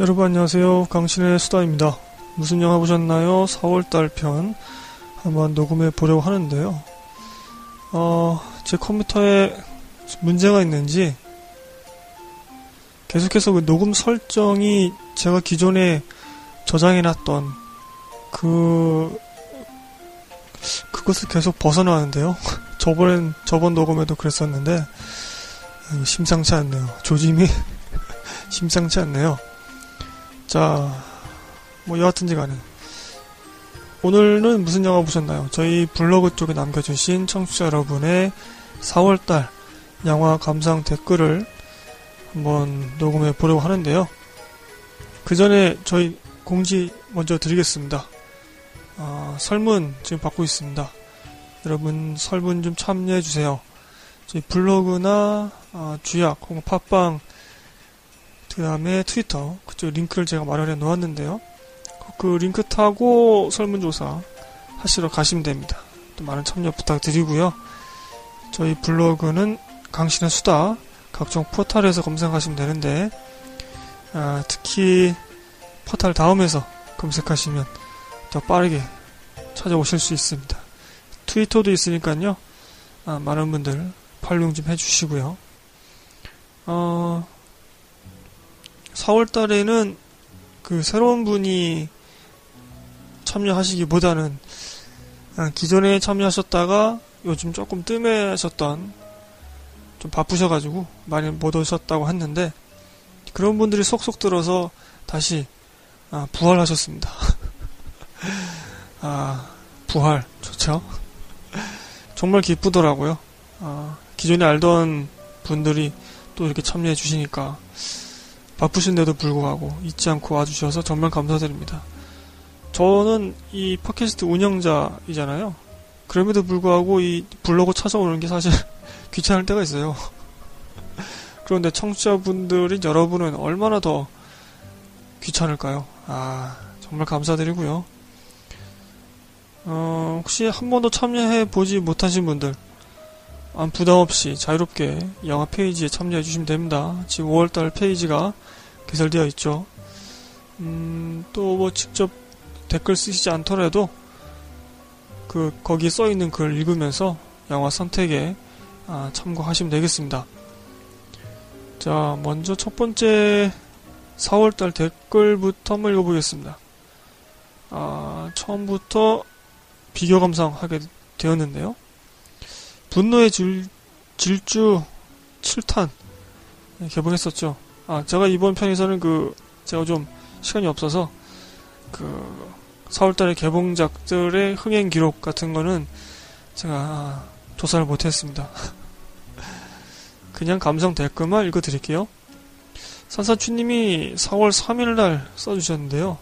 여러분 안녕하세요. 강신의 수다입니다. 무슨 영화 보셨나요? 4월달 편 한번 녹음해 보려고 하는데요. 어, 제 컴퓨터에 문제가 있는지 계속해서 그 녹음 설정이 제가 기존에 저장해놨던 그 그것을 계속 벗어나는데요. 저번엔 저번 녹음에도 그랬었는데 심상치 않네요. 조짐이 심상치 않네요. 자, 뭐 여하튼지 간에 오늘은 무슨 영화 보셨나요? 저희 블로그 쪽에 남겨주신 청취자 여러분의 4월달 영화 감상 댓글을 한번 녹음해 보려고 하는데요. 그 전에 저희 공지 먼저 드리겠습니다. 어, 설문 지금 받고 있습니다. 여러분 설문 좀 참여해 주세요. 저희 블로그나 어, 주약 혹은 팟빵 그 다음에 트위터 그쪽 링크를 제가 마련해 놓았는데요. 그 링크 타고 설문조사 하시러 가시면 됩니다. 또 많은 참여 부탁드리고요. 저희 블로그는 강신의 수다 각종 포털에서 검색하시면 되는데 아, 특히 포털 다음에서 검색하시면 더 빠르게 찾아오실 수 있습니다. 트위터도 있으니까요. 아, 많은 분들 팔로우 좀 해주시고요. 어, 4월 달에는 그 새로운 분이 참여하시기보다는 아, 기존에 참여하셨다가 요즘 조금 뜸해졌던 좀 바쁘셔가지고 많이 못 오셨다고 했는데 그런 분들이 속속 들어서 다시 아, 부활하셨습니다. 아, 부활 좋죠? 정말 기쁘더라고요. 아, 기존에 알던 분들이 또 이렇게 참여해 주시니까 바쁘신데도 불구하고 잊지 않고 와주셔서 정말 감사드립니다. 저는 이 팟캐스트 운영자이잖아요. 그럼에도 불구하고 이 블로그 찾아오는 게 사실 귀찮을 때가 있어요. 그런데 청취자분들인 여러분은 얼마나 더 귀찮을까요? 아, 정말 감사드리고요. 어, 혹시 한 번도 참여해 보지 못하신 분들, 안 부담 없이 자유롭게 영화 페이지에 참여해 주시면 됩니다. 지금 5월달 페이지가 개설되어 있죠. 음, 또 뭐 직접 댓글 쓰시지 않더라도 그 거기에 써 있는 글 읽으면서 영화 선택에 아, 참고하시면 되겠습니다. 자, 먼저 첫 번째 4월달 댓글부터 한번 읽어보겠습니다. 아, 처음부터 비교 감상하게 되었는데요. 분노의 질, 질주 7탄 개봉했었죠. 아, 제가 이번 편에서는 그, 제가 좀 시간이 없어서 그 4월달에 개봉작들의 흥행 기록 같은 거는 제가 조사를 못했습니다. 그냥 감성 댓글만 읽어드릴게요. 산사추님이 4월 3일날 써주셨는데요.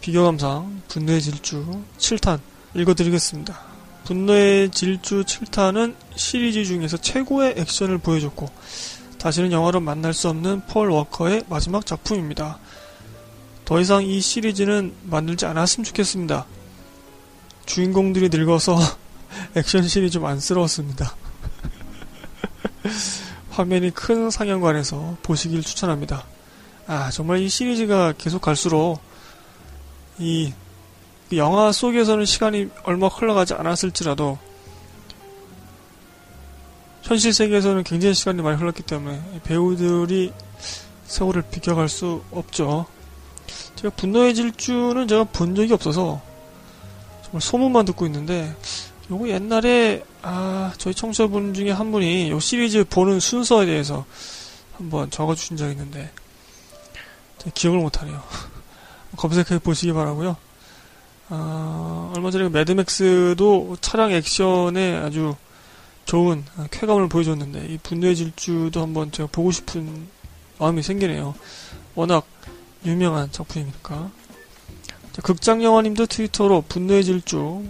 비교 감상 분노의 질주 7탄 읽어드리겠습니다. 분노의 질주 7탄은 시리즈 중에서 최고의 액션을 보여줬고 다시는 영화로 만날 수 없는 폴 워커의 마지막 작품입니다. 더 이상 이 시리즈는 만들지 않았으면 좋겠습니다. 주인공들이 늙어서 액션 씬이 좀 안쓰러웠습니다. 화면이 큰 상영관에서 보시길 추천합니다. 아, 정말 이 시리즈가 계속 갈수록 이 영화 속에서는 시간이 얼마 흘러가지 않았을지라도 현실 세계에서는 굉장히 시간이 많이 흘렀기 때문에 배우들이 세월을 비껴갈 수 없죠. 제가 분노의 질주는 제가 본 적이 없어서 정말 소문만 듣고 있는데 요거 옛날에 아 저희 청취자분 중에 한 분이 요 시리즈 보는 순서에 대해서 한번 적어주신 적이 있는데 기억을 못하네요. 검색해 보시기 바라고요. 아, 얼마 전에 매드맥스도 차량 액션에 아주 좋은 쾌감을 보여줬는데 이 분노의 질주도 한번 제가 보고 싶은 마음이 생기네요. 워낙 유명한 작품이니까. 극장 영화님도 트위터로 분노의 질주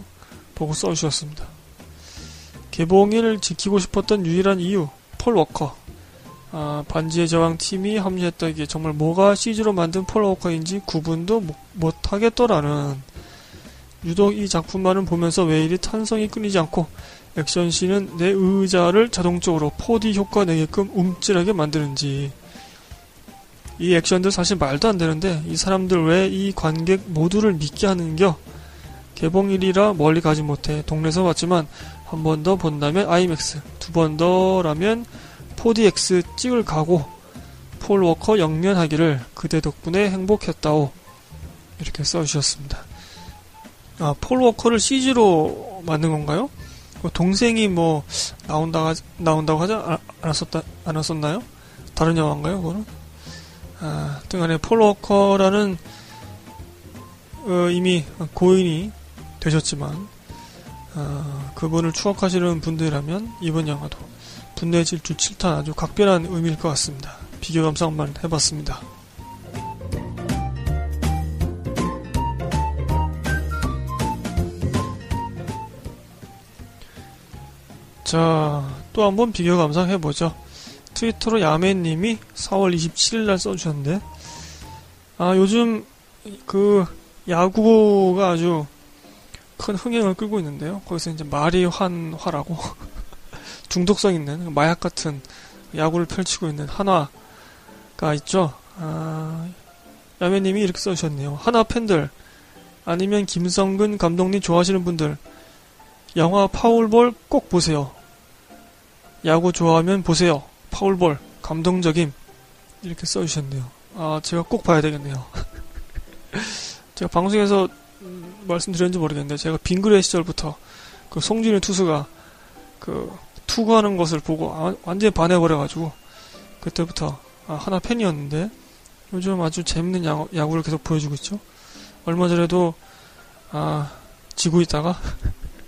보고 써주셨습니다. 개봉일 지키고 싶었던 유일한 이유, 폴 워커. 아, 반지의 제왕 팀이 합류했다기에 정말 뭐가 CG로 만든 폴 워커인지 구분도 못하겠더라는 유독 이 작품만은 보면서 왜 이리 탄성이 끊이지 않고 액션씬은 내 의자를 자동적으로 4D 효과 내게끔 움찔하게 만드는지 이 액션들 사실 말도 안 되는데 이 사람들 왜 이 관객 모두를 믿게 하는겨? 개봉일이라 멀리 가지 못해 동네에서 봤지만 한 번 더 본다면 IMAX, 두 번 더라면 4DX 찍을 가고 폴 워커 영면하기를 그대 덕분에 행복했다오 이렇게 써주셨습니다. 아, 폴 워커를 CG로 만든 건가요? 뭐 동생이 뭐 나온다 나온다고 하지 않았었다 않았었나요? 다른 영화인가요, 그거는? 아, 등간에 폴 워커라는 어, 이미 고인이 되셨지만 어, 그분을 추억하시는 분들이라면 이번 영화도 분노의 질주 7탄 아주 각별한 의미일 것 같습니다. 비교 감상만 해봤습니다. 자, 또 한번 비교 감상해보죠. 트위터로 야매님이 4월 27일날 써주셨는데, 아, 요즘 그 야구가 아주 큰 흥행을 끌고 있는데요. 거기서 이제 마리환화라고 중독성 있는 마약 같은 야구를 펼치고 있는 한화가 있죠. 아, 야매님이 이렇게 써주셨네요. 한화 팬들 아니면 김성근 감독님 좋아하시는 분들 영화 파울볼 꼭 보세요. 야구 좋아하면 보세요. 파울볼 감동적임 이렇게 써주셨네요. 아 제가 꼭 봐야 되겠네요. 제가 방송에서 말씀드렸는지 모르겠는데 제가 빙그레 시절부터 그 송진우 투수가 그 투구하는 것을 보고 아, 완전히 반해버려가지고 그때부터 아, 하나 팬이었는데 요즘 아주 재밌는 야구, 야구 를 계속 보여주고 있죠. 얼마 전에도 아 지고 있다가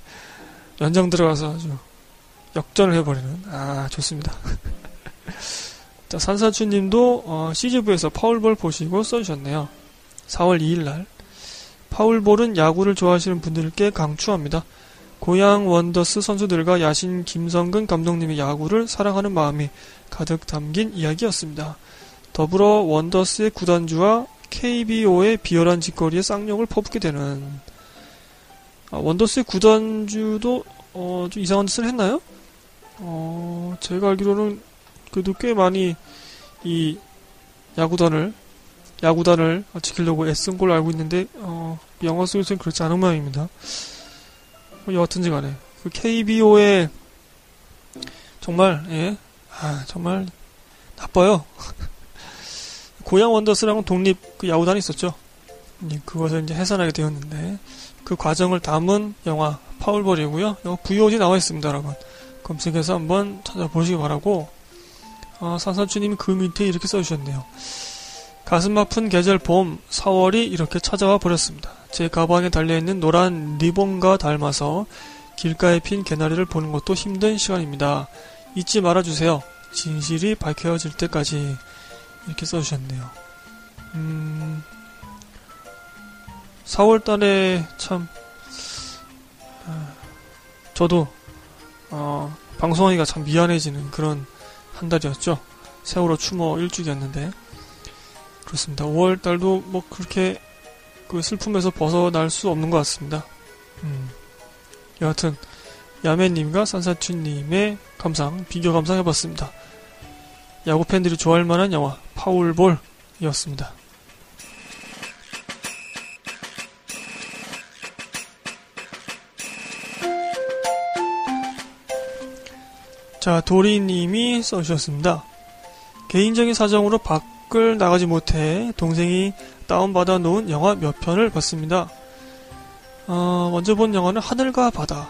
연장 들어가서 아주 역전을 해버리는 아 좋습니다. 자, 산사추님도 어, 시즈부에서 파울볼 보시고 써주셨네요. 4월 2일날 파울볼은 야구를 좋아하시는 분들께 강추합니다. 고향 원더스 선수들과 야신 김성근 감독님의 야구를 사랑하는 마음이 가득 담긴 이야기였습니다. 더불어 원더스의 구단주와 KBO의 비열한 짓거리에 쌍욕을 퍼붓게 되는 아, 원더스의 구단주도 어, 좀 이상한 짓을 했나요? 어, 제가 알기로는 그래도 꽤 많이 이 야구단을 야구단을 지키려고 애쓴 걸로 알고 있는데 어, 영화 속에서는 그렇지 않은 모양입니다. 뭐 여하튼지 간에 그 KBO의 정말 예, 아, 정말 나빠요. 고향 원더스라는 독립 그 야구단이 있었죠. 예, 그것을 이제 해산하게 되었는데 그 과정을 담은 영화 파울볼이고요. 영화 VOD 나와 있습니다, 여러분. 검색해서 한번 찾아보시기 바라고 아, 산사주님이 그 밑에 이렇게 써주셨네요. 가슴 아픈 계절 봄 4월이 이렇게 찾아와 버렸습니다. 제 가방에 달려있는 노란 리본과 닮아서 길가에 핀 개나리를 보는 것도 힘든 시간입니다. 잊지 말아주세요. 진실이 밝혀질 때까지 이렇게 써주셨네요. 음, 4월 달에 참, 아, 저도, 어, 방송하기가 참 미안해지는 그런 한 달이었죠. 세월호 추모 일주기였는데. 그렇습니다. 5월 달도 뭐 그렇게 그 슬픔에서 벗어날 수 없는 것 같습니다. 음. 여하튼, 야매님과 산사춘님의 감상, 비교 감상해봤습니다. 야구 팬들이 좋아할 만한 영화, 파울볼이었습니다. 자, 도리님이 써주셨습니다. 개인적인 사정으로 밖을 나가지 못해 동생이 다운받아 놓은 영화 몇 편을 봤습니다. 어, 먼저 본 영화는 하늘과 바다.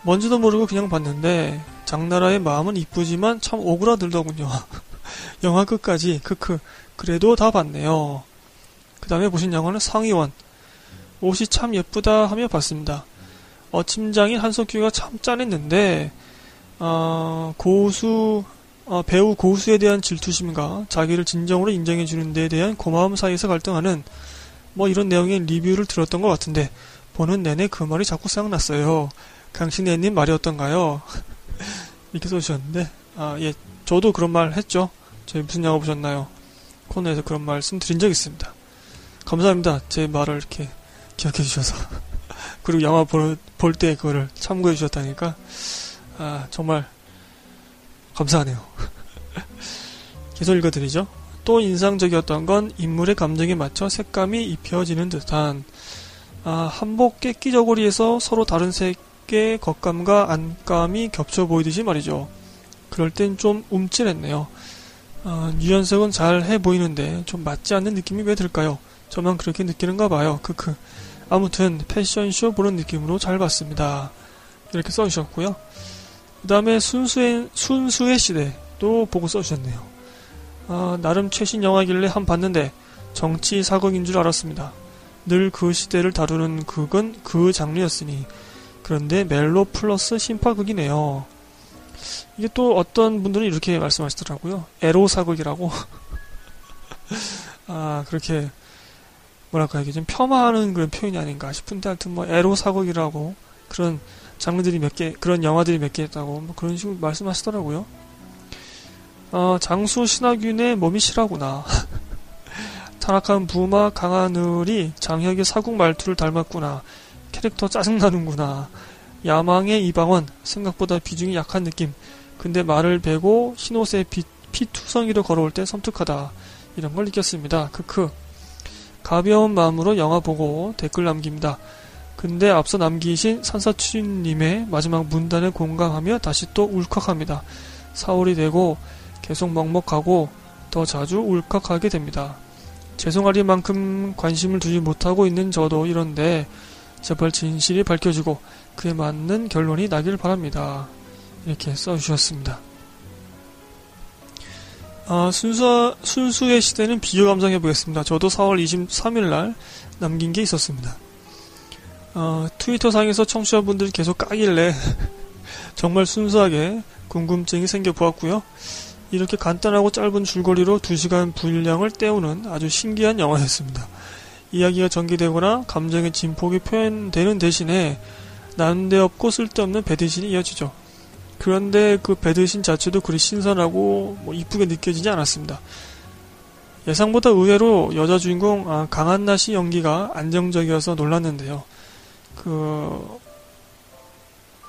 뭔지도 모르고 그냥 봤는데 장나라의 마음은 이쁘지만 참 오그라들더군요. 영화 끝까지 크크 그래도 다 봤네요. 그 다음에 보신 영화는 상의원. 옷이 참 예쁘다 하며 봤습니다. 어침장인 한석규가 참 짠했는데 어, 고수 어, 배우 고수에 대한 질투심과 자기를 진정으로 인정해 주는 데 대한 고마움 사이에서 갈등하는 뭐 이런 내용의 리뷰를 들었던 것 같은데 보는 내내 그 말이 자꾸 생각났어요. 강신혜님 말이 었던가요 이렇게 써주셨는데 아, 예, 저도 그런 말 했죠. 저희 무슨 영화 보셨나요? 코너에서 그런 말씀 드린 적 있습니다. 감사합니다. 제 말을 이렇게 기억해 주셔서. 그리고 영화 볼 때 그거를 참고해 주셨다니까. 아, 정말 감사하네요. 계속 읽어드리죠. 또 인상적이었던 건 인물의 감정에 맞춰 색감이 입혀지는 듯한 아, 한복 깨끼 저고리에서 서로 다른 색의 겉감과 안감이 겹쳐 보이듯이 말이죠. 그럴 땐 좀 움찔했네요. 아, 유연석은 잘 해 보이는데 좀 맞지 않는 느낌이 왜 들까요? 저만 그렇게 느끼는가 봐요. 크크. 아무튼 패션쇼 보는 느낌으로 잘 봤습니다. 이렇게 써주셨고요. 그 다음에 순수의, 순수의 시대도 보고 써주셨네요. 아, 나름 최신 영화길래 한 봤는데 정치 사극인 줄 알았습니다. 늘 그 시대를 다루는 극은 그 장르였으니 그런데 멜로 플러스 심파극이네요. 이게 또 어떤 분들은 이렇게 말씀하시더라고요. 에로 사극이라고. 아 그렇게 뭐랄까 이게 좀 폄하하는 그런 표현이 아닌가 싶은데 하여튼 뭐 에로 사극이라고 그런 장르들이 몇 개, 그런 영화들이 몇 개 있다고, 뭐 그런 식으로 말씀하시더라고요. 어, 장수 신하균의 몸이 실하구나. 타락한 부마 강하늘이 장혁의 사국 말투를 닮았구나. 캐릭터 짜증나는구나. 야망의 이방원, 생각보다 비중이 약한 느낌. 근데 말을 베고 흰옷에 피, 피투성이로 걸어올 때 섬뜩하다. 이런 걸 느꼈습니다. 크크. 가벼운 마음으로 영화 보고 댓글 남깁니다. 근데 앞서 남기신 산사추님의 마지막 문단에 공감하며 다시 또 울컥합니다. 사월이 되고 계속 먹먹하고 더 자주 울컥하게 됩니다. 죄송하리 만큼 관심을 두지 못하고 있는 저도 이런데 제발 진실이 밝혀지고 그에 맞는 결론이 나길 바랍니다. 이렇게 써주셨습니다. 아, 순수, 순수의 시대는 비교 감상해 보겠습니다. 저도 4월 23일 날 남긴 게 있었습니다. 어, 트위터상에서 청취자분들이 계속 까길래 정말 순수하게 궁금증이 생겨 보았고요. 이렇게 간단하고 짧은 줄거리로 2시간 분량을 때우는 아주 신기한 영화였습니다. 이야기가 전개되거나 감정의 진폭이 표현되는 대신에 난데없고 쓸데없는 배드신이 이어지죠. 그런데 그 배드신 자체도 그리 신선하고 뭐 이쁘게 느껴지지 않았습니다. 예상보다 의외로 여자 주인공 아, 강한나 씨 연기가 안정적이어서 놀랐는데요. 그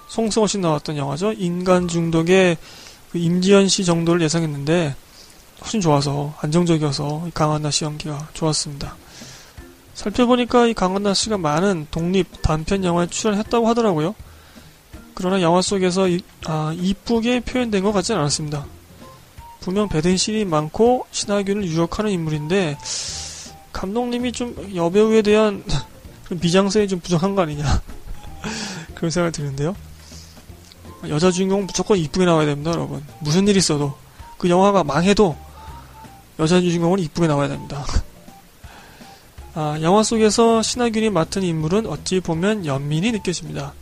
송승호 씨 나왔던 영화죠. 인간 중독의 그 임지연 씨 정도를 예상했는데 훨씬 좋아서 안정적이어서 강한나 씨 연기가 좋았습니다. 살펴보니까 이 강한나 씨가 많은 독립 단편 영화에 출연했다고 하더라고요. 그러나 영화 속에서 이, 아, 이쁘게 표현된 것 같지는 않았습니다. 분명 배든신이 많고 신하균을 유혹하는 인물인데 감독님이 좀 여배우에 대한 미장센이 좀 부족한 거 아니냐 그런 생각이 드는데요. 여자 주인공 무조건 이쁘게 나와야 됩니다, 여러분. 무슨 일 있어도 그 영화가 망해도 여자 주인공은 이쁘게 나와야 됩니다. 아, 영화 속에서 신하균이 맡은 인물은 어찌 보면 연민이 느껴집니다.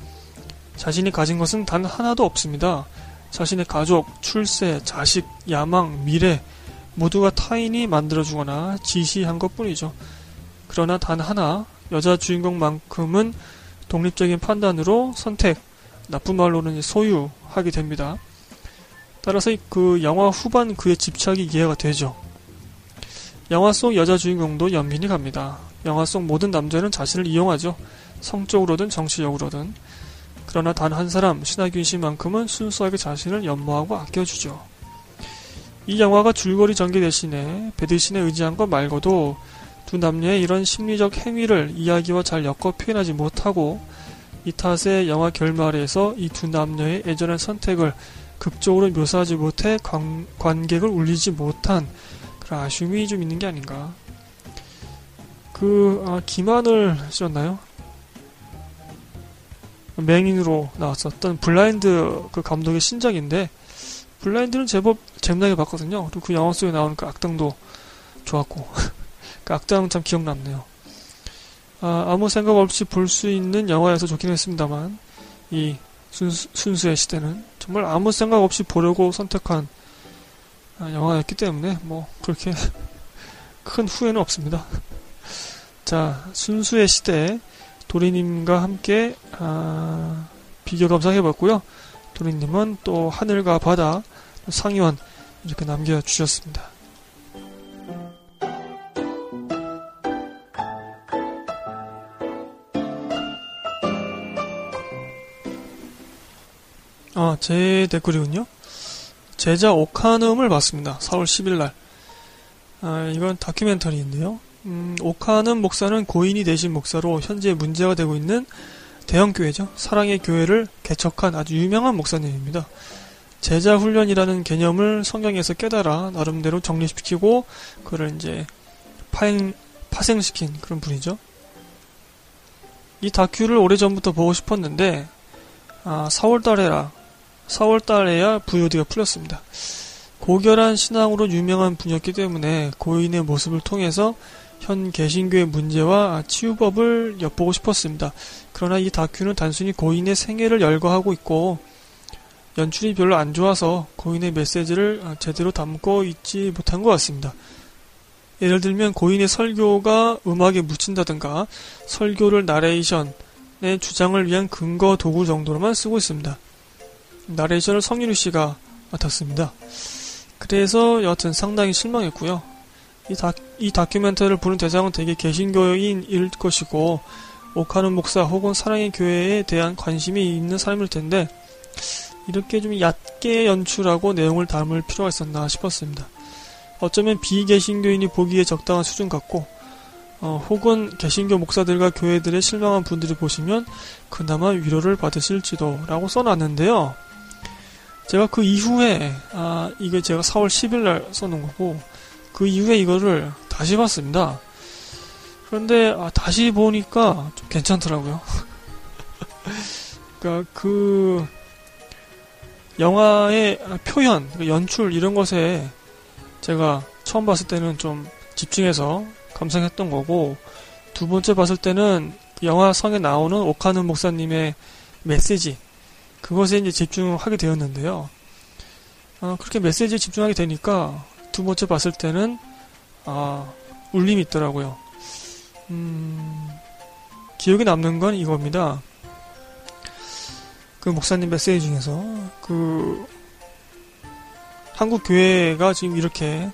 자신이 가진 것은 단 하나도 없습니다. 자신의 가족, 출세, 자식, 야망, 미래 모두가 타인이 만들어주거나 지시한 것 뿐이죠. 그러나 단 하나 여자 주인공만큼은 독립적인 판단으로 선택, 나쁜 말로는 소유하게 됩니다. 따라서 그 영화 후반 그의 집착이 이해가 되죠. 영화 속 여자 주인공도 연민이 갑니다. 영화 속 모든 남자는 자신을 이용하죠. 성적으로든 정치적으로든. 그러나 단 한 사람, 신하균 씨만큼은 순수하게 자신을 연모하고 아껴주죠. 이 영화가 줄거리 전개 대신에 배드신에 의지한 것 말고도 두 남녀의 이런 심리적 행위를 이야기와 잘 엮어 표현하지 못하고 이 탓에 영화 결말에서 이 두 남녀의 애절한 선택을 극적으로 묘사하지 못해 관, 관객을 울리지 못한 그런 아쉬움이 좀 있는 게 아닌가. 그, 아, 김한을 쓰셨나요? 맹인으로 나왔었던 블라인드 그 감독의 신작인데, 블라인드는 제법 재미나게 봤거든요. 그리고 그 영화 속에 나오는 그 악당도 좋았고. 그 악당 참 기억 남네요. 아, 무 생각 없이 볼 수 있는 영화여서 좋긴 했습니다만 이 순수, 순수의 시대는 정말 아무 생각 없이 보려고 선택한 아, 영화였기 때문에 뭐 그렇게 큰 후회는 없습니다. 자, 순수의 시대 도리님과 함께 아, 비교 감상해봤고요. 도리님은 또 하늘과 바다 상위원 이렇게 남겨주셨습니다. 아, 제 댓글이군요. 제자 오카눔을 봤습니다. 4월 10일 날. 아, 이건 다큐멘터리인데요. 음, 오카는 목사는 고인이 되신 목사로 현재 문제가 되고 있는 대형 교회죠. 사랑의 교회를 개척한 아주 유명한 목사님입니다. 제자 훈련이라는 개념을 성경에서 깨달아 나름대로 정리시키고 그를 이제 파행, 파생시킨 그런 분이죠. 이 다큐를 오래전부터 보고 싶었는데 아, 4월달에라 4월달에야 VOD가 풀렸습니다. 고결한 신앙으로 유명한 분이었기 때문에 고인의 모습을 통해서 현 개신교의 문제와 치유법을 엿보고 싶었습니다. 그러나 이 다큐는 단순히 고인의 생애를 열거하고 있고 연출이 별로 안 좋아서 고인의 메시지를 제대로 담고 있지 못한 것 같습니다. 예를 들면 고인의 설교가 음악에 묻힌다든가 설교를 나레이션의 주장을 위한 근거 도구 정도로만 쓰고 있습니다. 나레이션을 성윤우 씨가 맡았습니다. 그래서 여하튼 상당히 실망했고요. 이, 다, 이 다큐멘터리를 보는 대상은 대개 개신교인일 것이고 오카는 목사 혹은 사랑의 교회에 대한 관심이 있는 사람일 텐데 이렇게 좀 얕게 연출하고 내용을 담을 필요가 있었나 싶었습니다. 어쩌면 비개신교인이 보기에 적당한 수준 같고 어, 혹은 개신교 목사들과 교회들의 실망한 분들이 보시면 그나마 위로를 받으실지도 라고 써놨는데요. 제가 그 이후에 아 이게 제가 4월 10일 날 써놓은 거고 그 이후에 이거를 다시 봤습니다. 그런데 아, 다시 보니까 좀 괜찮더라고요. 그러니까 그 영화의 표현, 그러니까 연출 이런 것에 제가 처음 봤을 때는 좀 집중해서 감상했던 거고 두 번째 봤을 때는 영화 성에 나오는 오카는 목사님의 메시지 그것에 이제 집중하게 되었는데요. 어, 그렇게 메시지에 집중하게 되니까 두 번째 봤을 때는 아 울림이 있더라고요. 음, 기억에 남는 건 이겁니다. 그 목사님 메시지 중에서 그 한국 교회가 지금 이렇게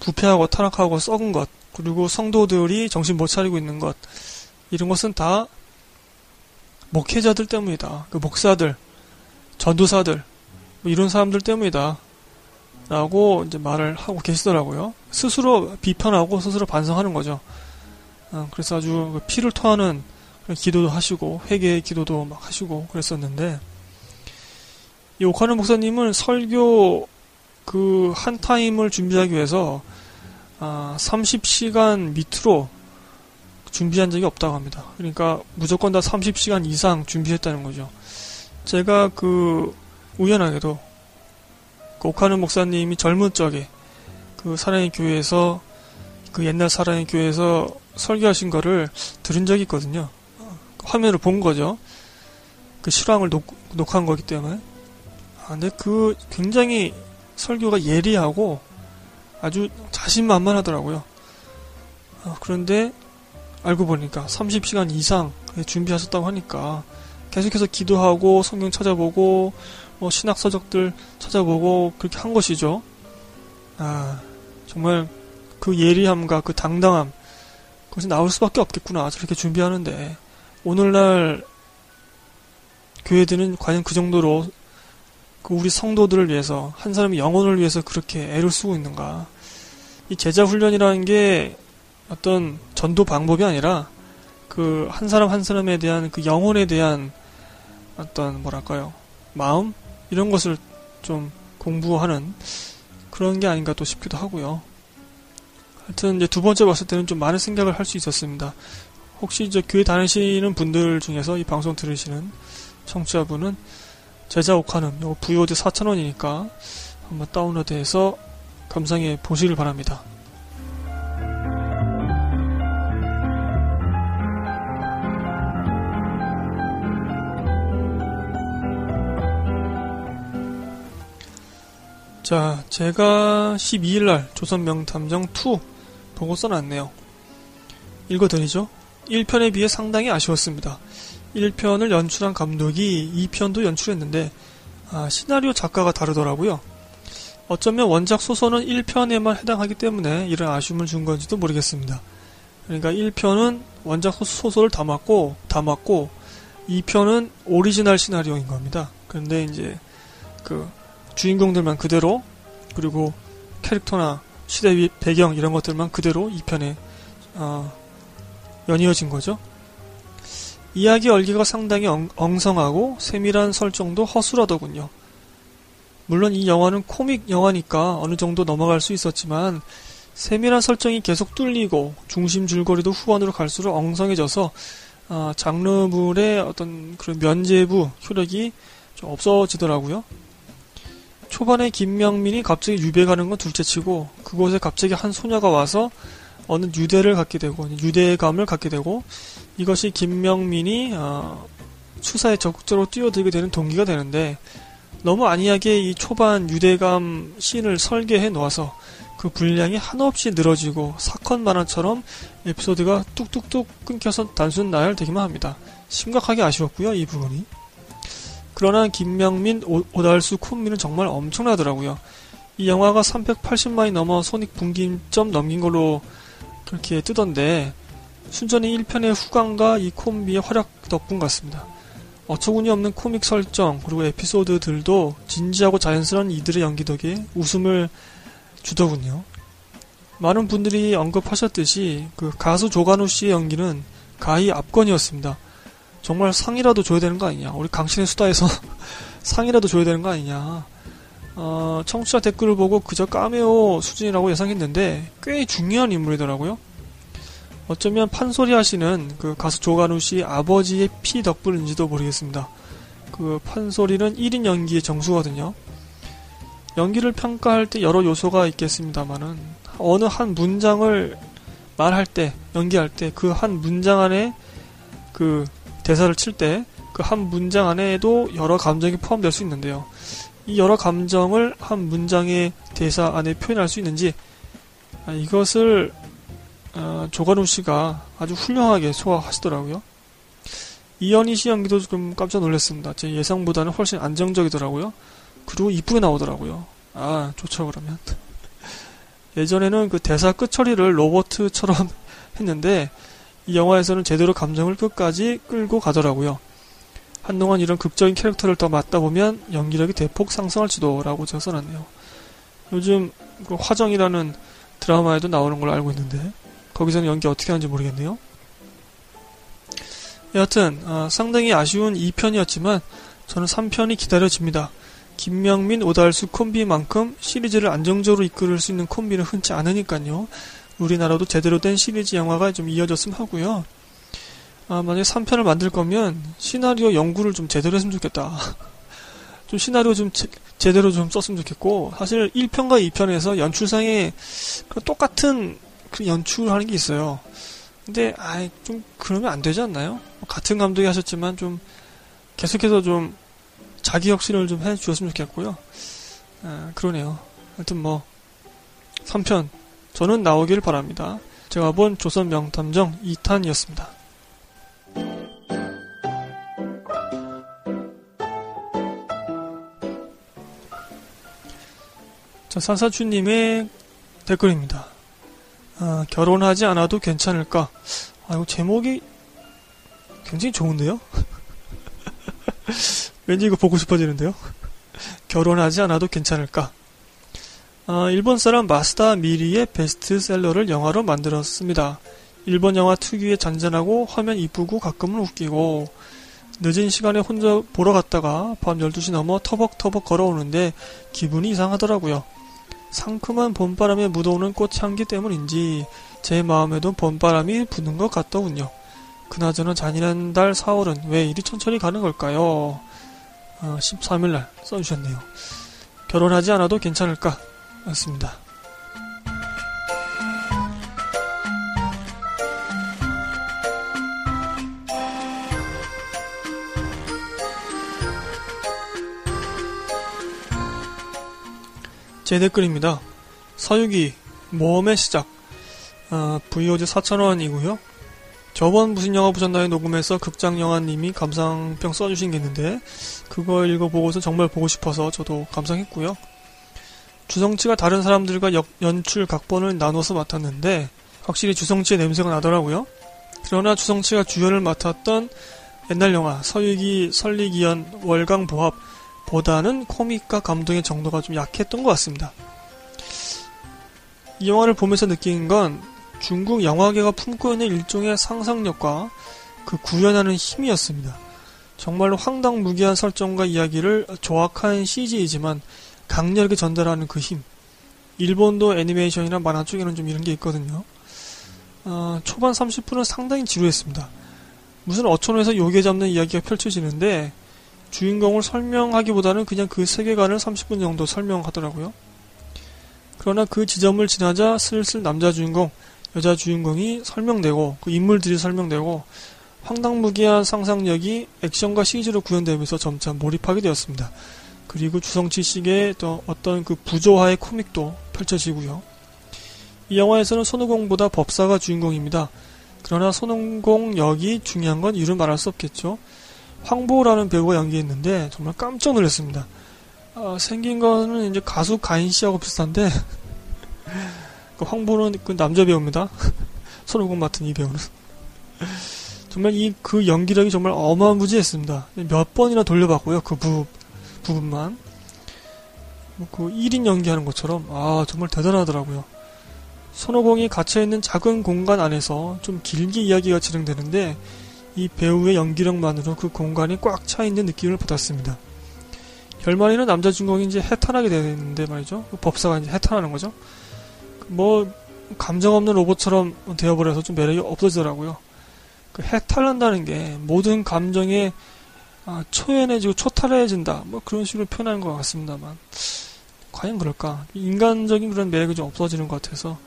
부패하고 타락하고 썩은 것 그리고 성도들이 정신 못 차리고 있는 것 이런 것은 다 목회자들 때문이다. 그 목사들, 전도사들 뭐 이런 사람들 때문이다. 라고 이제 말을 하고 계시더라고요. 스스로 비판하고 스스로 반성하는 거죠. 어, 그래서 아주 그 피를 토하는 기도도 하시고 회개의 기도도 막 하시고 그랬었는데 이 오카는 목사님은 설교 그 한 타임을 준비하기 위해서 아, 30시간 밑으로 준비한 적이 없다고 합니다. 그러니까 무조건 다 30시간 이상 준비했다는 거죠. 제가 그 우연하게도 그 오카는 목사님이 젊은 적에 그 사랑의 교회에서 그 옛날 사랑의 교회에서 설교하신 거를 들은 적이 있거든요. 화면을 본 거죠. 그 실황을 녹, 녹한 거기 때문에. 아, 근데 그 굉장히 설교가 예리하고 아주 자신만만하더라고요. 아, 그런데 알고 보니까 30시간 이상 준비하셨다고 하니까 계속해서 기도하고 성경 찾아보고 뭐 신학 서적들 찾아보고 그렇게 한 것이죠. 아 정말 그 예리함과 그 당당함 그것이 나올 수밖에 없겠구나 저렇게 준비하는데 오늘날 교회들은 과연 그 정도로 그 우리 성도들을 위해서 한 사람의 영혼을 위해서 그렇게 애를 쓰고 있는가? 이 제자 훈련이라는 게 어떤 전도 방법이 아니라 그 한 사람 한 사람에 대한 그 영혼에 대한 어떤 뭐랄까요 마음 이런 것을 좀 공부하는 그런 게 아닌가 또 싶기도 하고요. 하여튼 이제 두 번째 봤을 때는 좀 많은 생각을 할 수 있었습니다. 혹시 이제 교회 다니시는 분들 중에서 이 방송 들으시는 청취자분은 제자 옥하는 요 VOD 4,000원이니까 한번 다운로드해서 감상해 보시길 바랍니다. 자, 제가 12일날 조선명탐정 2 보고 써놨네요. 읽어드리죠. 1편에 비해 상당히 아쉬웠습니다. 1편을 연출한 감독이 2편도 연출했는데, 아, 시나리오 작가가 다르더라고요. 어쩌면 원작 소설은 1편에만 해당하기 때문에 이런 아쉬움을 준 건지도 모르겠습니다. 그러니까 1편은 원작 소설을 담았고, 담았고, 2편은 오리지널 시나리오인 겁니다. 그런데 이제, 그, 주인공들만 그대로 그리고 캐릭터나 시대 배경 이런 것들만 그대로 2편에 어, 연이어진 거죠. 이야기 얼기가 상당히 엉, 엉성하고 세밀한 설정도 허술하더군요. 물론 이 영화는 코믹 영화니까 어느 정도 넘어갈 수 있었지만 세밀한 설정이 계속 뚫리고 중심 줄거리도 후반으로 갈수록 엉성해져서 어, 장르물의 어떤 그런 면제부 효력이 좀 없어지더라고요. 초반에 김명민이 갑자기 유배 가는 건 둘째치고 그곳에 갑자기 한 소녀가 와서 어느 유대를 갖게 되고 유대감을 갖게 되고 이것이 김명민이 어, 추사에 적극적으로 뛰어들게 되는 동기가 되는데 너무 안이하게 이 초반 유대감 씬을 설계해 놓아서 그 분량이 한없이 늘어지고 사건 만화처럼 에피소드가 뚝뚝뚝 끊겨서 단순 나열되기만 합니다. 심각하게 아쉬웠고요, 이 부분이. 그러나 김명민, 오, 오달수, 쿤미는 정말 엄청나더라고요. 이 영화가 380만이 넘어 손익 분기점 넘긴 걸로 그렇게 뜨던데 순전히 1편의 후광과 이 콤비의 활약 덕분 같습니다. 어처구니 없는 코믹 설정 그리고 에피소드들도 진지하고 자연스러운 이들의 연기 덕에 웃음을 주더군요. 많은 분들이 언급하셨듯이 그 가수 조간우 씨의 연기는 가히 압권이었습니다. 정말 상이라도 줘야 되는 거 아니냐. 우리 강신의 수다에서 상이라도 줘야 되는 거 아니냐. 어, 청취자 댓글을 보고 그저 까메오 수준이라고 예상했는데 꽤 중요한 인물이더라고요. 어쩌면 판소리 하시는 그 가수 조간우 씨 아버지의 피 덕분인지도 모르겠습니다. 그 판소리는 1인 연기의 정수거든요. 연기를 평가할 때 여러 요소가 있겠습니다만은 어느 한 문장을 말할 때, 연기할 때 그 한 문장 안에 그 대사를 칠 때 그 한 문장 안에도 여러 감정이 포함될 수 있는데요. 이 여러 감정을 한 문장의 대사 안에 표현할 수 있는지 아, 이것을 어, 조관우 씨가 아주 훌륭하게 소화하시더라고요. 이현희 씨 연기도 좀 깜짝 놀랐습니다. 제 예상보다는 훨씬 안정적이더라고요. 그리고 이쁘게 나오더라고요. 아, 좋죠, 그러면. 예전에는 그 대사 끝 처리를 로버트처럼 했는데, 이 영화에서는 제대로 감정을 끝까지 끌고 가더라고요. 한동안 이런 극적인 캐릭터를 더 맡다 보면 연기력이 대폭 상승할지도라고 제가 써놨네요. 요즘 그 화정이라는 드라마에도 나오는 걸로 알고 있는데, 거기서는 연기 어떻게 하는지 모르겠네요. 여하튼, 어, 상당히 아쉬운 2편이었지만, 저는 3편이 기다려집니다. 김명민, 오달수 콤비만큼 시리즈를 안정적으로 이끌을 수 있는 콤비는 흔치 않으니까요. 우리나라도 제대로 된 시리즈 영화가 좀 이어졌으면 하고요. 아, 만약에 3편을 만들 거면 시나리오 연구를 좀 제대로 했으면 좋겠다. 좀 시나리오 좀 제, 대로 좀 썼으면 좋겠고, 사실 1편과 2편에서 연출상에 똑같은 그 연출하는 게 있어요. 근데, 아이, 좀, 그러면 안 되지 않나요? 같은 감독이 하셨지만 좀, 계속해서 좀, 자기 혁신을 좀 해주었으면 좋겠고요. 아, 그러네요. 하여튼 뭐 3편 저는 나오길 바랍니다. 제가 본 조선 명탐정 2탄이었습니다. 자, 산사추님의 댓글입니다. 아, 결혼하지 않아도 괜찮을까? 아, 이거 제목이 굉장히 좋은데요? 왠지 이거 보고 싶어지는데요. 결혼하지 않아도 괜찮을까? 아, 일본 사람 마스다 미리의 베스트셀러를 영화로 만들었습니다. 일본 영화 특유의 잔잔하고 화면 이쁘고 가끔은 웃기고 늦은 시간에 혼자 보러 갔다가 밤 12시 넘어 터벅터벅 걸어오는데 기분이 이상하더라고요. 상큼한 봄바람에 묻어오는 꽃향기 때문인지 제 마음에도 봄바람이 부는 것 같더군요. 그나저나 잔인한 달 4월은 왜 이리 천천히 가는 걸까요? 어, 13일날 써주셨네요. 결혼하지 않아도 괜찮을까? 맞습니다. 제 댓글입니다. 서유기 모험의 시작 어, VOG 4,000원이고요. 저번 무슨 영화 보셨나요? 녹음해서 극장 영화님이 감상평 써주신 게 있는데 그거 읽어보고서 정말 보고 싶어서 저도 감상했고요. 주성치가 다른 사람들과 역, 연출 각본을 나눠서 맡았는데 확실히 주성치의 냄새가 나더라고요. 그러나 주성치가 주연을 맡았던 옛날 영화 서유기 설리기연 월강보합 보다는 코믹과 감동의 정도가 좀 약했던 것 같습니다. 이 영화를 보면서 느낀 건 중국 영화계가 품고 있는 일종의 상상력과 그 구현하는 힘이었습니다. 정말로 황당무계한 설정과 이야기를 조악한 CG이지만 강렬하게 전달하는 그 힘. 일본도 애니메이션이나 만화 쪽에는 좀 이런 게 있거든요. 어, 초반 30분은 상당히 지루했습니다. 무슨 어촌에서 요괴 잡는 이야기가 펼쳐지는데 주인공을 설명하기보다는 그냥 그 세계관을 30분 정도 설명하더라고요. 그러나 그 지점을 지나자 슬슬 남자 주인공, 여자 주인공이 설명되고 그 인물들이 설명되고 황당무계한 상상력이 액션과 CG로 구현되면서 점차 몰입하게 되었습니다. 그리고 주성치식의 또 어떤 그 부조화의 코믹도 펼쳐지고요. 이 영화에서는 손오공보다 법사가 주인공입니다. 그러나 손오공 역이 중요한 건 이루 말할 수 없겠죠. 황보라는 배우가 연기했는데 정말 깜짝 놀랐습니다. 어, 생긴 거는 이제 가수 가인 씨하고 비슷한데 그 황보는 그 남자 배우입니다. 손오공 맡은 이 배우는 정말 이 그 연기력이 정말 어마무지했습니다. 몇 번이나 돌려봤고요. 그 부, 부분만 뭐 그 1인 연기하는 것처럼 아 정말 대단하더라고요. 손오공이 갇혀있는 작은 공간 안에서 좀 길게 이야기가 진행되는데 이 배우의 연기력만으로 그 공간이 꽉 차 있는 느낌을 받았습니다. 결말에는 남자 주인공이 이제 해탈하게 되는데 말이죠. 그 법사가 이제 해탈하는 거죠. 뭐 감정 없는 로봇처럼 되어버려서 좀 매력이 없어지더라고요. 그 해탈한다는 게 모든 감정에 아, 초연해지고 초탈해진다. 뭐 그런 식으로 표현하는 것 같습니다만 과연 그럴까? 인간적인 그런 매력이 좀 없어지는 것 같아서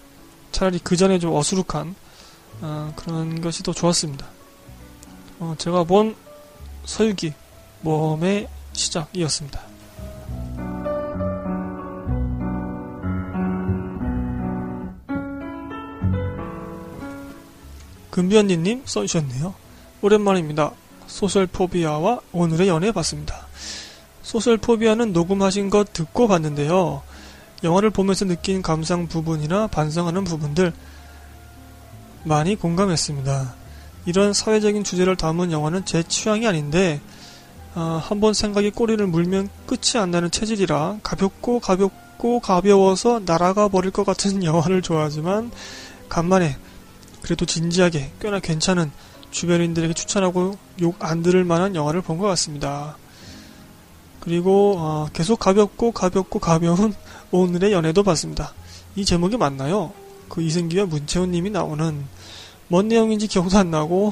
차라리 그 전에 좀 어수룩한 아, 그런 것이 더 좋았습니다. 어, 제가 본 서유기 모험의 시작이었습니다. 금비언니님 써주셨네요. 오랜만입니다. 소셜포비아와 오늘의 연애 봤습니다. 소셜포비아는 녹음하신 것 듣고 봤는데요. 영화를 보면서 느낀 감상 부분이나 반성하는 부분들 많이 공감했습니다. 이런 사회적인 주제를 담은 영화는 제 취향이 아닌데 어, 한번 생각이 꼬리를 물면 끝이 안 나는 체질이라 가볍고 가볍고 가벼워서 날아가 버릴 것 같은 영화를 좋아하지만 간만에 그래도 진지하게 꽤나 괜찮은 주변인들에게 추천하고 욕 안 들을 만한 영화를 본 것 같습니다. 그리고 어, 계속 가볍고 가볍고 가벼운 오늘의 연애도 봤습니다. 이 제목이 맞나요? 그 이승기와 문채훈님이 나오는 뭔 내용인지 기억도 안 나고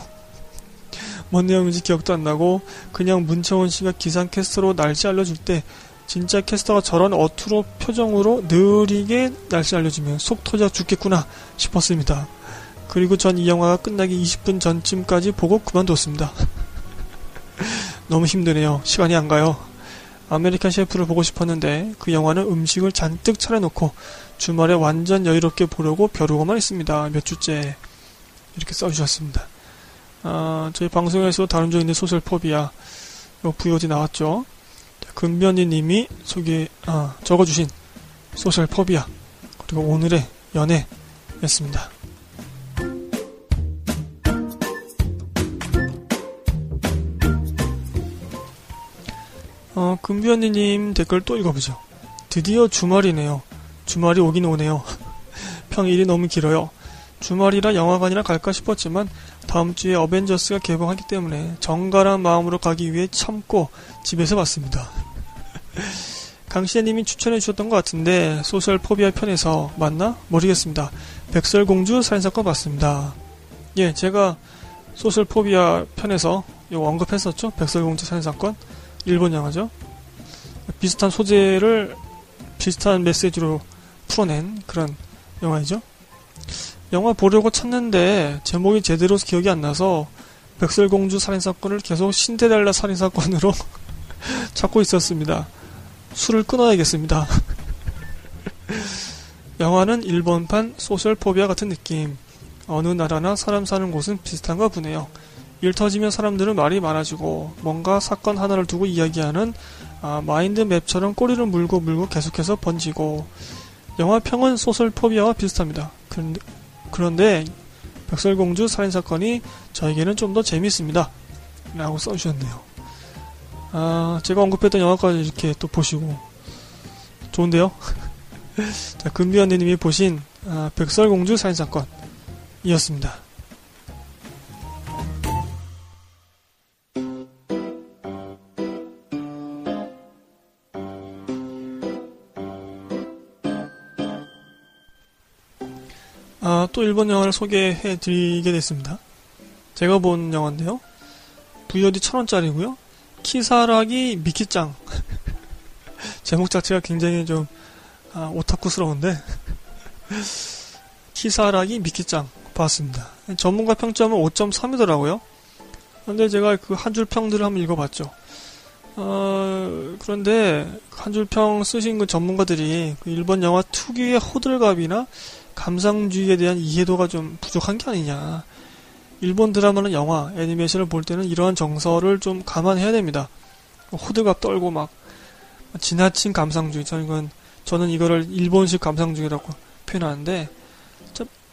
뭔 내용인지 기억도 안 나고 그냥 문채원 씨가 기상 캐스터로 날씨 알려줄 때 진짜 캐스터가 저런 어투로 표정으로 느리게 날씨 알려주면 속 터져 죽겠구나 싶었습니다. 그리고 전 이 영화가 끝나기 20분 전쯤까지 보고 그만뒀습니다. 너무 힘드네요. 시간이 안 가요. 아메리칸 셰프를 보고 싶었는데 그 영화는 음식을 잔뜩 차려놓고 주말에 완전 여유롭게 보려고 벼르고만 있습니다. 몇 주째 이렇게 써주셨습니다. 아, 저희 방송에서 다룬 적 있는 소셜 포비아 부여지 나왔죠. 금변이 님이 소개 아, 적어주신 소설 포비아 그리고 오늘의 연애였습니다. 어, 금비언니님 댓글 또 읽어보죠. 드디어 주말이네요. 주말이 오긴 오네요. 평일이 너무 길어요. 주말이라 영화관이나 갈까 싶었지만 다음 주에 어벤져스가 개봉하기 때문에 정갈한 마음으로 가기 위해 참고 집에서 봤습니다. 강시애님이 추천해 주셨던 것 같은데 소설 포비아 편에서 맞나? 모르겠습니다. 백설공주 살인사건 봤습니다. 예, 제가 소설 포비아 편에서 언급했었죠. 백설공주 살인사건. 일본 영화죠. 비슷한 소재를 비슷한 메시지로 풀어낸 그런 영화이죠. 영화 보려고 찾는데 제목이 제대로 기억이 안 나서 백설공주 살인사건을 계속 신데렐라 살인사건으로 찾고 있었습니다. 술을 끊어야겠습니다. 영화는 일본판 소셜 포비아 같은 느낌. 어느 나라나 사람 사는 곳은 비슷한가 보네요. 일 터지면 사람들은 말이 많아지고 뭔가 사건 하나를 두고 이야기하는 아, 마인드 맵처럼 꼬리를 물고 물고 계속해서 번지고 영화 평은 소셜 포비아와 비슷합니다. 그런데 백설공주 살인사건이 저에게는 좀 더 재미있습니다. 라고 써주셨네요. 아, 제가 언급했던 영화까지 이렇게 또 보시고 좋은데요? 자, 금비원님이 보신 아, 백설공주 살인사건이었습니다. 또 일본 영화를 소개해 드리게 됐습니다. 제가 본 영화인데요. VOD 천원짜리고요 키사라기 미키짱. 제목 자체가 굉장히 좀, 아, 오타쿠스러운데. 키사라기 미키짱 봤습니다. 전문가 평점은 5.3이더라고요. 근데 제가 그 한 줄 평들을 한번 읽어봤죠. 어, 그런데 한 줄 평 쓰신 그 전문가들이 그 일본 영화 특유의 호들갑이나 감상주의에 대한 이해도가 좀 부족한 게 아니냐. 일본 드라마는 영화, 애니메이션을 볼 때는 이러한 정서를 좀 감안해야 됩니다. 호들갑 떨고 막 지나친 감상주의. 저는, 저는 이거를 일본식 감상주의라고 표현하는데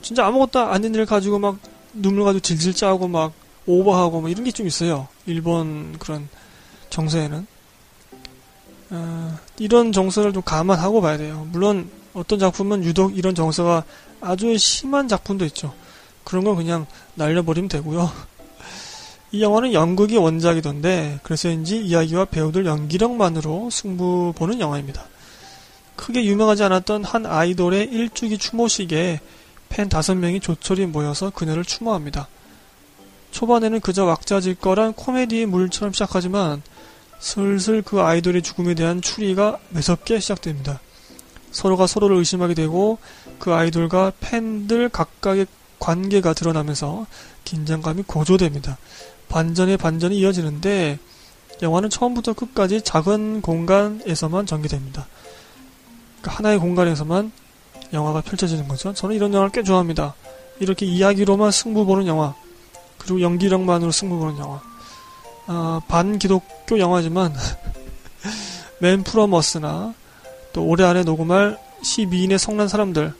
진짜 아무것도 아닌 일 가지고 막 눈물 가지고 질질 짜고 막 오버하고 뭐 이런 게 좀 있어요. 일본 그런 정서에는. 어, 이런 정서를 좀 감안하고 봐야 돼요. 물론 어떤 작품은 유독 이런 정서가 아주 심한 작품도 있죠. 그런 건 그냥 날려버리면 되고요. 이 영화는 연극이 원작이던데 그래서인지 이야기와 배우들 연기력만으로 승부 보는 영화입니다. 크게 유명하지 않았던 한 아이돌의 일주기 추모식에 팬 다섯 명이 조촐히 모여서 그녀를 추모합니다. 초반에는 그저 왁자질 거란 코미디의 물처럼 시작하지만 슬슬 그 아이돌의 죽음에 대한 추리가 매섭게 시작됩니다. 서로가 서로를 의심하게 되고 그 아이돌과 팬들 각각의 관계가 드러나면서 긴장감이 고조됩니다. 반전의 반전이 이어지는데 영화는 처음부터 끝까지 작은 공간에서만 전개됩니다. 그러니까 하나의 공간에서만 영화가 펼쳐지는 거죠. 저는 이런 영화를 꽤 좋아합니다. 이렇게 이야기로만 승부 보는 영화, 그리고 연기력만으로 승부 보는 영화. 아, 반기독교 영화지만 맨 프로머스나 또 올해 안에 녹음할 12인의 성난 사람들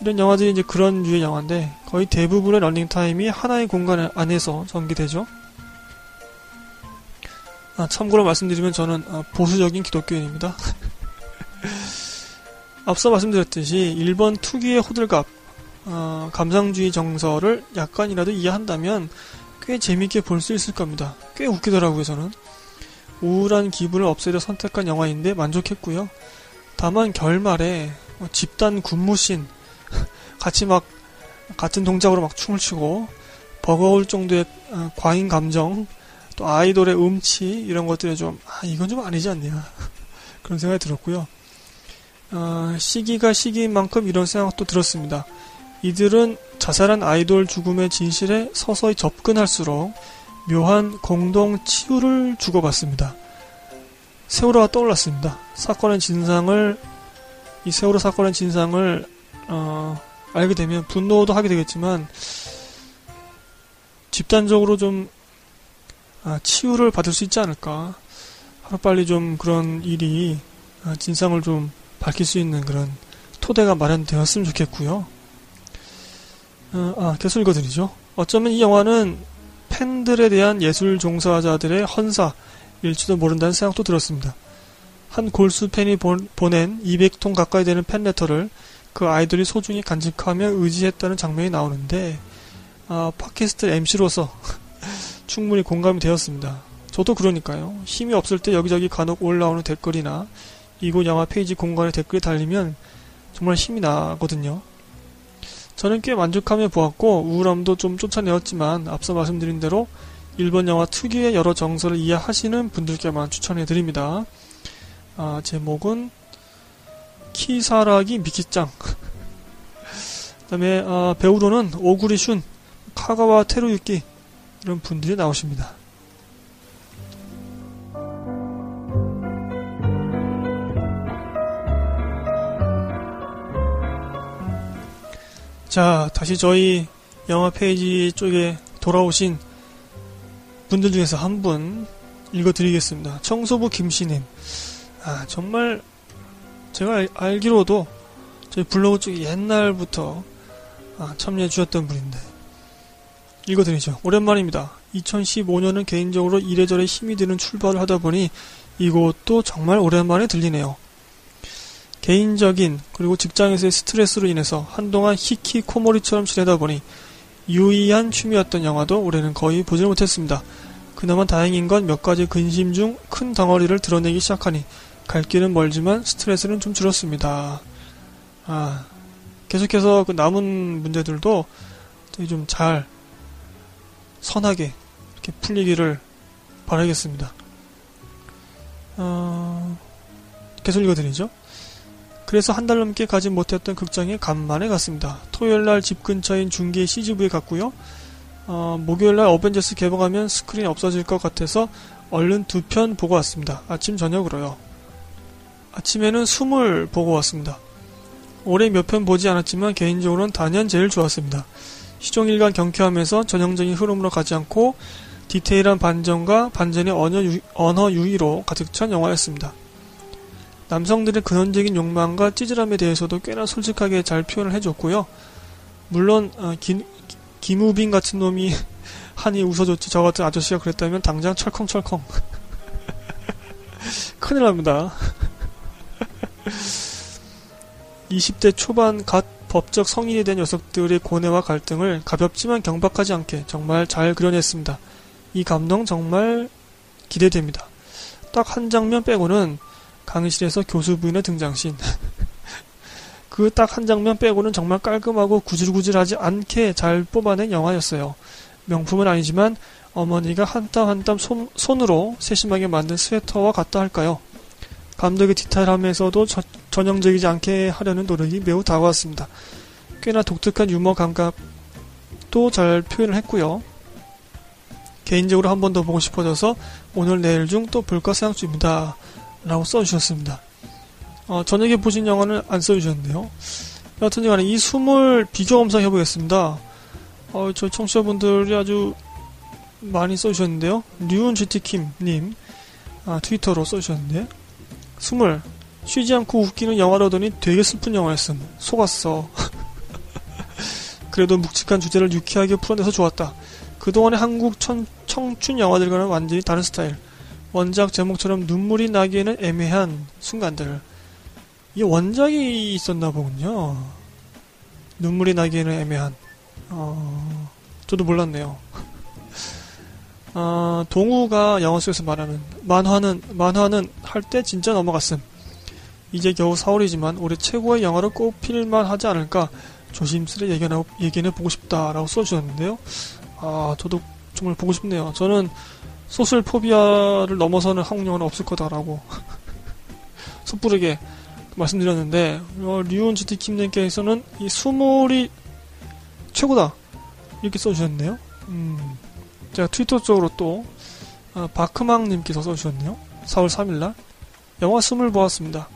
이런 영화들이 이제 그런 류의 영화인데 거의 대부분의 런닝타임이 하나의 공간 안에서 전개되죠. 아, 참고로 말씀드리면 저는 아, 보수적인 기독교인입니다. 앞서 말씀드렸듯이 일본 특유의 호들갑, 어, 감상주의 정서를 약간이라도 이해한다면 꽤 재밌게 볼 수 있을 겁니다. 꽤 웃기더라고요, 저는. 우울한 기분을 없애려 선택한 영화인데 만족했고요. 다만 결말에 뭐 집단 군무신 같이 막 같은 동작으로 막 춤을 추고 버거울 정도의 어, 과잉 감정 또 아이돌의 음치 이런 것들에 좀 아, 이건 좀 아니지 않냐 그런 생각이 들었고요. 어, 시기가 시기인 만큼 이런 생각도 들었습니다. 이들은 자살한 아이돌 죽음의 진실에 서서히 접근할수록 묘한 공동 치유를 주고받습니다. 세월호가 떠올랐습니다. 사건의 진상을 이 세월호 사건의 진상을 어, 알게 되면 분노도 하게 되겠지만 집단적으로 좀 아, 치유를 받을 수 있지 않을까. 하루빨리 좀 그런 일이 아, 진상을 좀 밝힐 수 있는 그런 토대가 마련되었으면 좋겠고요. 어, 아, 계속 읽어드리죠. 어쩌면 이 영화는 팬들에 대한 예술 종사자들의 헌사 일지도 모른다는 생각도 들었습니다. 한 골수 팬이 본, 보낸 200통 가까이 되는 팬레터를 그 아이들이 소중히 간직하며 의지했다는 장면이 나오는데 아, 팟캐스트 MC로서 충분히 공감이 되었습니다. 저도 그러니까요. 힘이 없을 때 여기저기 간혹 올라오는 댓글이나 이곳 영화 페이지 공간에 댓글이 달리면 정말 힘이 나거든요. 저는 꽤 만족하며 보았고 우울함도 좀 쫓아내었지만 앞서 말씀드린 대로 일본 영화 특유의 여러 정서를 이해하시는 분들께만 추천해 드립니다. 아, 제목은 키사라기 미키짱. 그다음에 아, 배우로는 오구리 슌, 카가와 테루유키 이런 분들이 나오십니다. 자, 다시 저희 영화 페이지 쪽에 돌아오신 분들 중에서 한 분 읽어드리겠습니다. 청소부 김씨님. 아, 정말 제가 알, 기로도 저희 블로그 쪽에 옛날부터 아, 참여해 주셨던 분인데 읽어드리죠. 오랜만입니다. 2015년은 개인적으로 이래저래 힘이 드는 출발을 하다 보니 이곳도 정말 오랜만에 들리네요. 개인적인 그리고 직장에서의 스트레스로 인해서 한동안 히키 코모리처럼 지내다 보니 유의한 취미였던 영화도 올해는 거의 보질 못했습니다. 그나마 다행인 건 몇 가지 근심 중 큰 덩어리를 드러내기 시작하니 갈 길은 멀지만 스트레스는 좀 줄었습니다. 아, 계속해서 그 남은 문제들도 좀 잘 선하게 이렇게 풀리기를 바라겠습니다. 어, 계속 읽어드리죠. 그래서 한 달 넘게 가지 못했던 극장에 간만에 갔습니다. 토요일 날 집 근처인 중계 CGV에 갔고요. 어, 목요일 날 어벤져스 개봉하면 스크린이 없어질 것 같아서 얼른 두 편 보고 왔습니다. 아침 저녁으로요. 아침에는 숨을 보고 왔습니다. 올해 몇 편 보지 않았지만 개인적으로는 단연 제일 좋았습니다. 시종일관 경쾌하면서 전형적인 흐름으로 가지 않고 디테일한 반전과 반전의 언어, 유, 언어 유희로 가득 찬 영화였습니다. 남성들의 근원적인 욕망과 찌질함에 대해서도 꽤나 솔직하게 잘 표현을 해줬고요. 물론 어, 기, 김우빈 같은 놈이 한이 웃어줬지 저 같은 아저씨가 그랬다면 당장 철컹철컹 큰일 납니다. 20대 초반 갓 법적 성인이 된 녀석들의 고뇌와 갈등을 가볍지만 경박하지 않게 정말 잘 그려냈습니다. 이 감동 정말 기대됩니다. 딱 한 장면 빼고는 강의실에서 교수 부인의 등장신. 그 딱 한 장면 빼고는 정말 깔끔하고 구질구질하지 않게 잘 뽑아낸 영화였어요. 명품은 아니지만 어머니가 한 땀 한 땀 손으로 세심하게 만든 스웨터와 같다 할까요? 감독의 디테일함에서도 저, 전형적이지 않게 하려는 노력이 매우 다가왔습니다. 꽤나 독특한 유머 감각도 잘 표현을 했고요. 개인적으로 한 번 더 보고 싶어져서 오늘 내일 중 또 볼까 생각 중입니다. 라고 써주셨습니다. 어, 저녁에 보신 영화는 안 써주셨는데요. 여하튼 간에 이 숨을 비교 검사 해보겠습니다. 어, 저 청취자분들이 아주 많이 써주셨는데요. 류은 GT킴님 아, 트위터로 써주셨는데 숨을 쉬지 않고 웃기는 영화라더니 되게 슬픈 영화였음. 속았어. 그래도 묵직한 주제를 유쾌하게 풀어내서 좋았다. 그동안의 한국 청, 청춘 영화들과는 완전히 다른 스타일. 원작 제목처럼 눈물이 나기에는 애매한 순간들. 이 원작이 있었나 보군요. 눈물이 나기에는 애매한. 어, 저도 몰랐네요. 어, 동우가 영화 속에서 말하는 만화는 만화는 할 때 진짜 넘어갔음. 이제 겨우 4월이지만 올해 최고의 영화로 꼽힐만 하지 않을까 조심스레 예견해, 예견해 보고 싶다라고 써주셨는데요. 아, 저도 정말 보고 싶네요. 저는 소설 포비아를 넘어서는 한국 영화는 없을 거다라고 섣부르게 말씀드렸는데 어, 류온 지티킴님께서는 이 수몰이 최고다 이렇게 써주셨네요. 음, 제가 트위터 쪽으로 또 어, 바크망님께서 써주셨네요. 4월 3일날 영화 스물 보았습니다.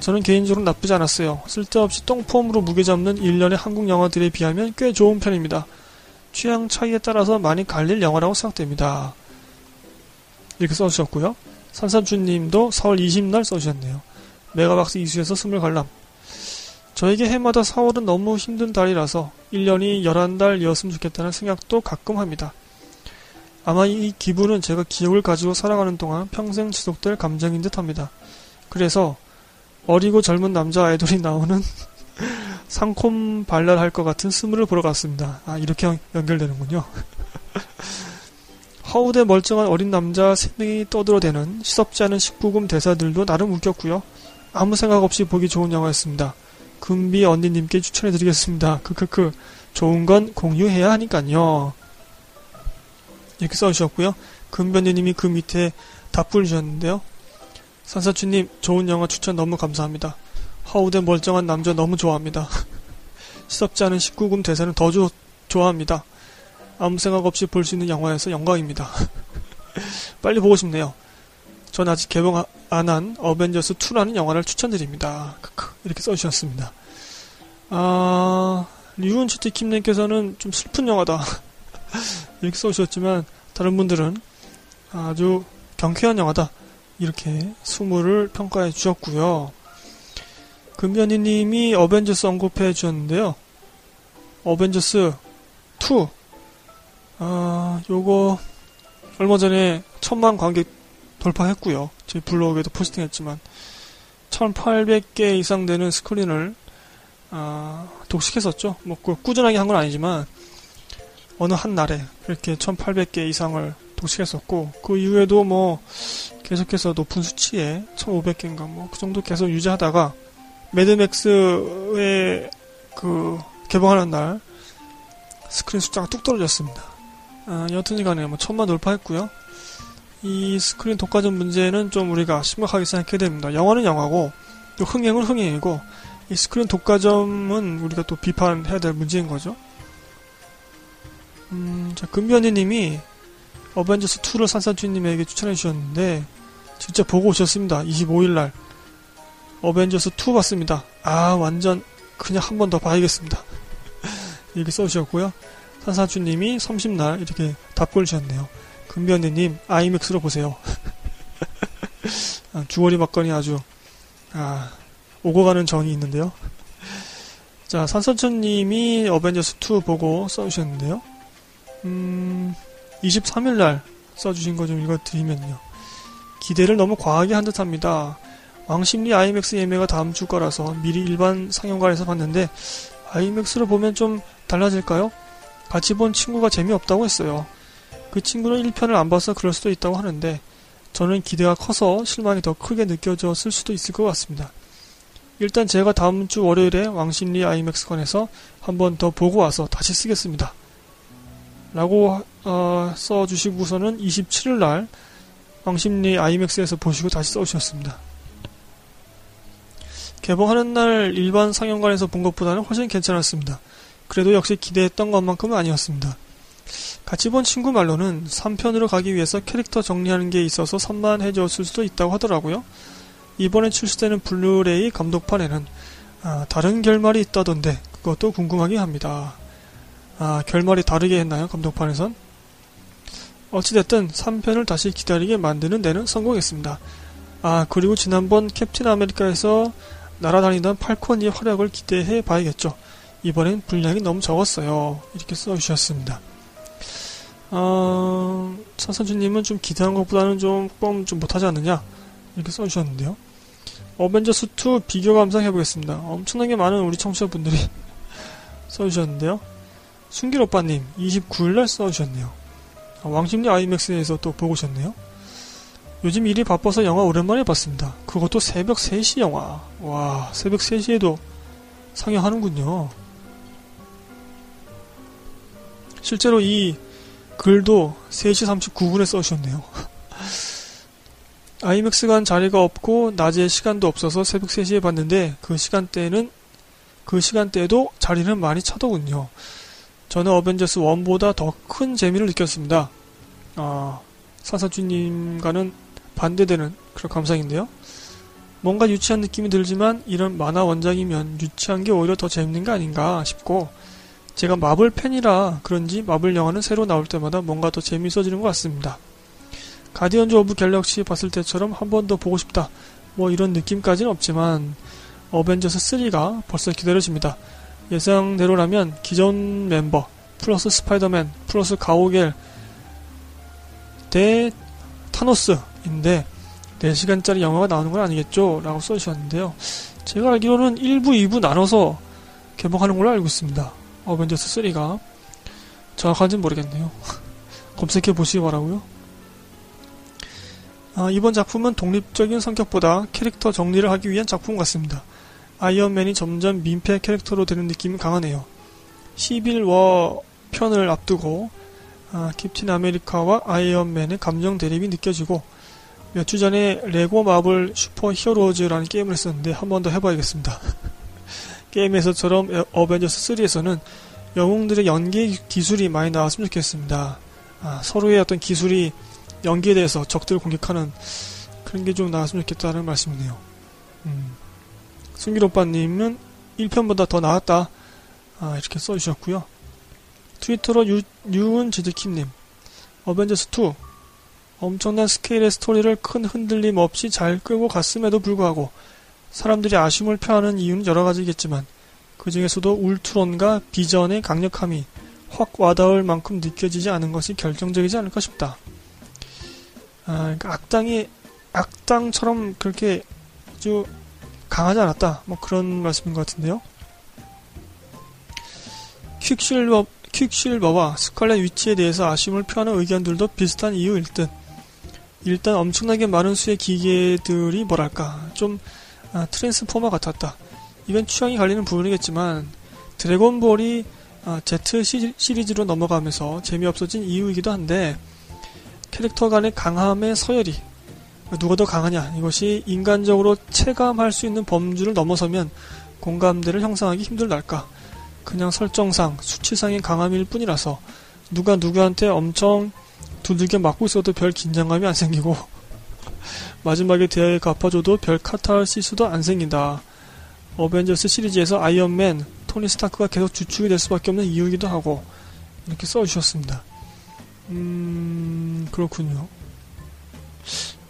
저는 개인적으로 나쁘지 않았어요. 쓸데없이 똥폼으로 무게 잡는 일련의 한국 영화들에 비하면 꽤 좋은 편입니다. 취향 차이에 따라서 많이 갈릴 영화라고 생각됩니다. 이렇게 써주셨고요. 산삼주님도 4월 20날 써주셨네요. 메가박스 이수에서 스물 관람. 저에게 해마다 4월은 너무 힘든 달이라서 1년이 11달이었으면 좋겠다는 생각도 가끔 합니다. 아마 이 기분은 제가 기억을 가지고 살아가는 동안 평생 지속될 감정인 듯 합니다. 그래서 어리고 젊은 남자 아이돌이 나오는 상콤 발랄할 것 같은 스물을 보러 갔습니다. 아, 이렇게 연결되는군요. 허우대 멀쩡한 어린 남자 3명이 떠들어대는 시섭지 않은 19금 대사들도 나름 웃겼고요. 아무 생각 없이 보기 좋은 영화였습니다. 금비 언니님께 추천해드리겠습니다. 크크크. 좋은 건 공유해야 하니깐요. 이렇게 써주셨고요. 금변님이 그 밑에 답글 주셨는데요. 산사추님 좋은 영화 추천 너무 감사합니다. 허우대 멀쩡한 남자 너무 좋아합니다. 시섭지 않은 19금 대사는 더 조, 좋아합니다. 아무 생각 없이 볼 수 있는 영화여서 영광입니다. 빨리 보고 싶네요. 전 아직 개봉 안 한 어벤져스 2라는 영화를 추천드립니다. 이렇게 써주셨습니다. 아 리운 치티 킴님께서는 좀 슬픈 영화다 이렇게 써주셨지만 다른 분들은 아주 경쾌한 영화다 이렇게 수모를 평가해 주셨고요. 금변이님이 어벤져스 언급해 주셨는데요. 어벤져스 2 아, 요거 얼마 전에 천만 관객 돌파했고요. 저희 블로그에도 포스팅했지만 1800개 이상 되는 스크린을 아, 독식했었죠. 뭐 꾸준하게 한 건 아니지만 어느 한 날에 이렇게 1800개 이상을 독식했었고 그 이후에도 뭐 계속해서 높은 수치에 1500개인가 뭐 그 정도 계속 유지하다가 매드맥스의 그 개봉하는 날 스크린 숫자가 뚝 떨어졌습니다. 아, 여튼간에 뭐 천만 돌파했고요. 이 스크린 독과점 문제는 좀 우리가 심각하게 생각해야 됩니다. 영화는 영화고 흥행은 흥행이고 이 스크린 독과점은 우리가 또 비판해야 될 문제인 거죠. 음, 자, 금변이님이 어벤져스 2를 산산주님에게 추천해 주셨는데 진짜 보고 오셨습니다. 25일날 어벤져스 2 봤습니다. 아 완전 그냥 한 번 더 봐야겠습니다. 이렇게 써주셨고요. 산산주님이 30날 이렇게 답글 주셨네요. 금변이님 아이맥스로 보세요. 아, 주거리 막건이 아주 아, 오고 가는 정이 있는데요. 자, 산선천님이 어벤져스 2 보고 써주셨는데요. 음, 23일 날 써주신 거 좀 읽어드리면요. 기대를 너무 과하게 한 듯합니다. 왕십리 IMAX 예매가 다음 주 거라서 미리 일반 상영관에서 봤는데 IMAX로 보면 좀 달라질까요? 같이 본 친구가 재미없다고 했어요. 그 친구는 1편을 안 봐서 그럴 수도 있다고 하는데 저는 기대가 커서 실망이 더 크게 느껴졌을 수도 있을 것 같습니다. 일단 제가 다음 주 월요일에 왕십리 IMAX관에서 한 번 더 보고 와서 다시 쓰겠습니다. 라고 어, 써주시고서는 27일 날 왕십리 IMAX에서 보시고 다시 써주셨습니다. 개봉하는 날 일반 상영관에서 본 것보다는 훨씬 괜찮았습니다. 그래도 역시 기대했던 것만큼은 아니었습니다. 같이 본 친구 말로는 3편으로 가기 위해서 캐릭터 정리하는 게 있어서 산만해졌을 수도 있다고 하더라고요. 이번에 출시되는 블루레이 감독판에는 아, 다른 결말이 있다던데 그것도 궁금하긴 합니다. 아, 결말이 다르게 했나요? 감독판에선? 어찌됐든 3편을 다시 기다리게 만드는 데는 성공했습니다. 아, 그리고 지난번 캡틴 아메리카에서 날아다니던 팔콘의 활약을 기대해 봐야겠죠. 이번엔 분량이 너무 적었어요. 이렇게 써주셨습니다. 어, 차선주님은 좀 기대한 것보다는 조금 좀 못하지 않느냐? 이렇게 써주셨는데요. 어벤져스 2 비교 감상해 보겠습니다. 엄청나게 많은 우리 청취자분들이 써주셨는데요. 순길 오빠님 29일날 써주셨네요. 아, 왕십리 아이맥스에서 또 보고 오셨네요. 요즘 일이 바빠서 영화 오랜만에 봤습니다. 그것도 새벽 3시 영화. 와, 새벽 3시에도 상영하는군요. 실제로 이 글도 3시 39분에 써주셨네요. 아이맥스 간 자리가 없고 낮에 시간도 없어서 새벽 3시에 봤는데 그 시간대는 그 시간대에도 자리는 많이 차더군요. 저는 어벤져스 1보다 더 큰 재미를 느꼈습니다. 아, 사사주님과는 반대되는 그런 감상인데요. 뭔가 유치한 느낌이 들지만 이런 만화 원작이면 유치한 게 오히려 더 재밌는 게 아닌가 싶고 제가 마블 팬이라 그런지 마블 영화는 새로 나올 때마다 뭔가 더 재밌어지는 것 같습니다. 가디언즈 오브 갤럭시 봤을 때처럼 한 번 더 보고 싶다. 뭐 이런 느낌까지는 없지만 어벤져스 3가 벌써 기다려집니다. 예상대로라면 기존 멤버 플러스 스파이더맨 플러스 가오겔 대 타노스인데 4시간짜리 영화가 나오는 건 아니겠죠? 라고 써주셨는데요. 제가 알기로는 1부, 2부 나눠서 개봉하는 걸로 알고 있습니다. 어벤져스 3가. 정확한지는 모르겠네요. 검색해 보시기 바라고요. 아, 이번 작품은 독립적인 성격보다 캐릭터 정리를 하기 위한 작품 같습니다. 아이언맨이 점점 민폐 캐릭터로 되는 느낌이 강하네요. 11워 편을 앞두고 아, 캡틴 아메리카와 아이언맨의 감정 대립이 느껴지고 몇 주 전에 레고 마블 슈퍼 히어로즈라는 게임을 했었는데 한 번 더 해봐야겠습니다. 게임에서처럼 어벤져스 3에서는 영웅들의 연기 기술이 많이 나왔으면 좋겠습니다. 아, 서로의 어떤 기술이 연기에 대해서 적들을 공격하는 그런 게 좀 나왔으면 좋겠다는 말씀이네요. 음. 승길 오빠님은 1편보다 더 나았다. 아, 이렇게 써주셨고요. 트위터로 유, 유은 지드킴님. 어벤져스2. 엄청난 스케일의 스토리를 큰 흔들림 없이 잘 끌고 갔음에도 불구하고 사람들이 아쉬움을 표하는 이유는 여러 가지겠지만 그 중에서도 울트론과 비전의 강력함이 확 와닿을 만큼 느껴지지 않은 것이 결정적이지 않을까 싶다. 아, 그러니까 악당이 악당처럼 그렇게 아주 강하지 않았다. 뭐 그런 말씀인 것 같은데요. 퀵실버, 퀵실버와 스칼렛 위치에 대해서 아쉬움을 표하는 의견들도 비슷한 이유일 듯. 일단 엄청나게 많은 수의 기계들이 뭐랄까 좀 아, 트랜스포머 같았다. 이건 취향이 갈리는 부분이겠지만 드래곤볼이 아, Z 시리즈로 넘어가면서 재미없어진 이유이기도 한데 캐릭터 간의 강함의 서열이 누가 더 강하냐 이것이 인간적으로 체감할 수 있는 범주를 넘어서면 공감대를 형성하기 힘들달까 그냥 설정상 수치상의 강함일 뿐이라서 누가 누구한테 엄청 두들겨 맞고 있어도 별 긴장감이 안 생기고 마지막에 대하에 갚아줘도 별 카타르시스도 안 생긴다. 어벤져스 시리즈에서 아이언맨, 토니 스타크가 계속 주축이 될 수밖에 없는 이유이기도 하고 이렇게 써주셨습니다. 음 그렇군요.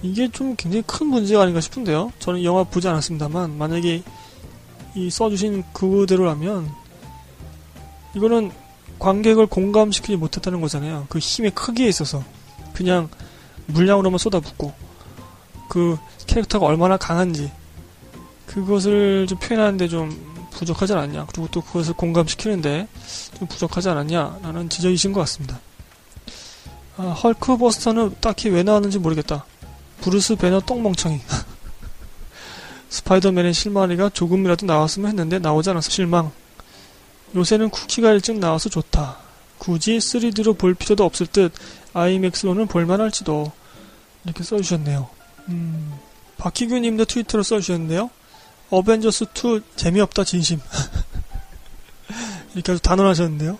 이게 좀 굉장히 큰 문제가 아닌가 싶은데요. 저는 영화 보지 않았습니다만 만약에 이 써주신 그대로라면 이거는 관객을 공감시키지 못했다는 거잖아요. 그 힘의 크기에 있어서 그냥 물량으로만 쏟아붓고 그 캐릭터가 얼마나 강한지 그것을 좀 표현하는데 좀 부족하지 않았냐 그리고 또 그것을 공감시키는데 좀 부족하지 않았냐라는 지적이신 것 같습니다. 아, 헐크 버스터는 딱히 왜 나왔는지 모르겠다. 브루스 배너 똥멍청이. 스파이더맨의 실마리가 조금이라도 나왔으면 했는데 나오지 않아서 실망. 요새는 쿠키가 일찍 나와서 좋다. 굳이 3D로 볼 필요도 없을 듯 아이맥스로는 볼만할지도 이렇게 써주셨네요. 음, 박희규님도 트위터로 써주셨는데요. 어벤져스 2 재미없다 진심 이렇게 아주 단언하셨는데요.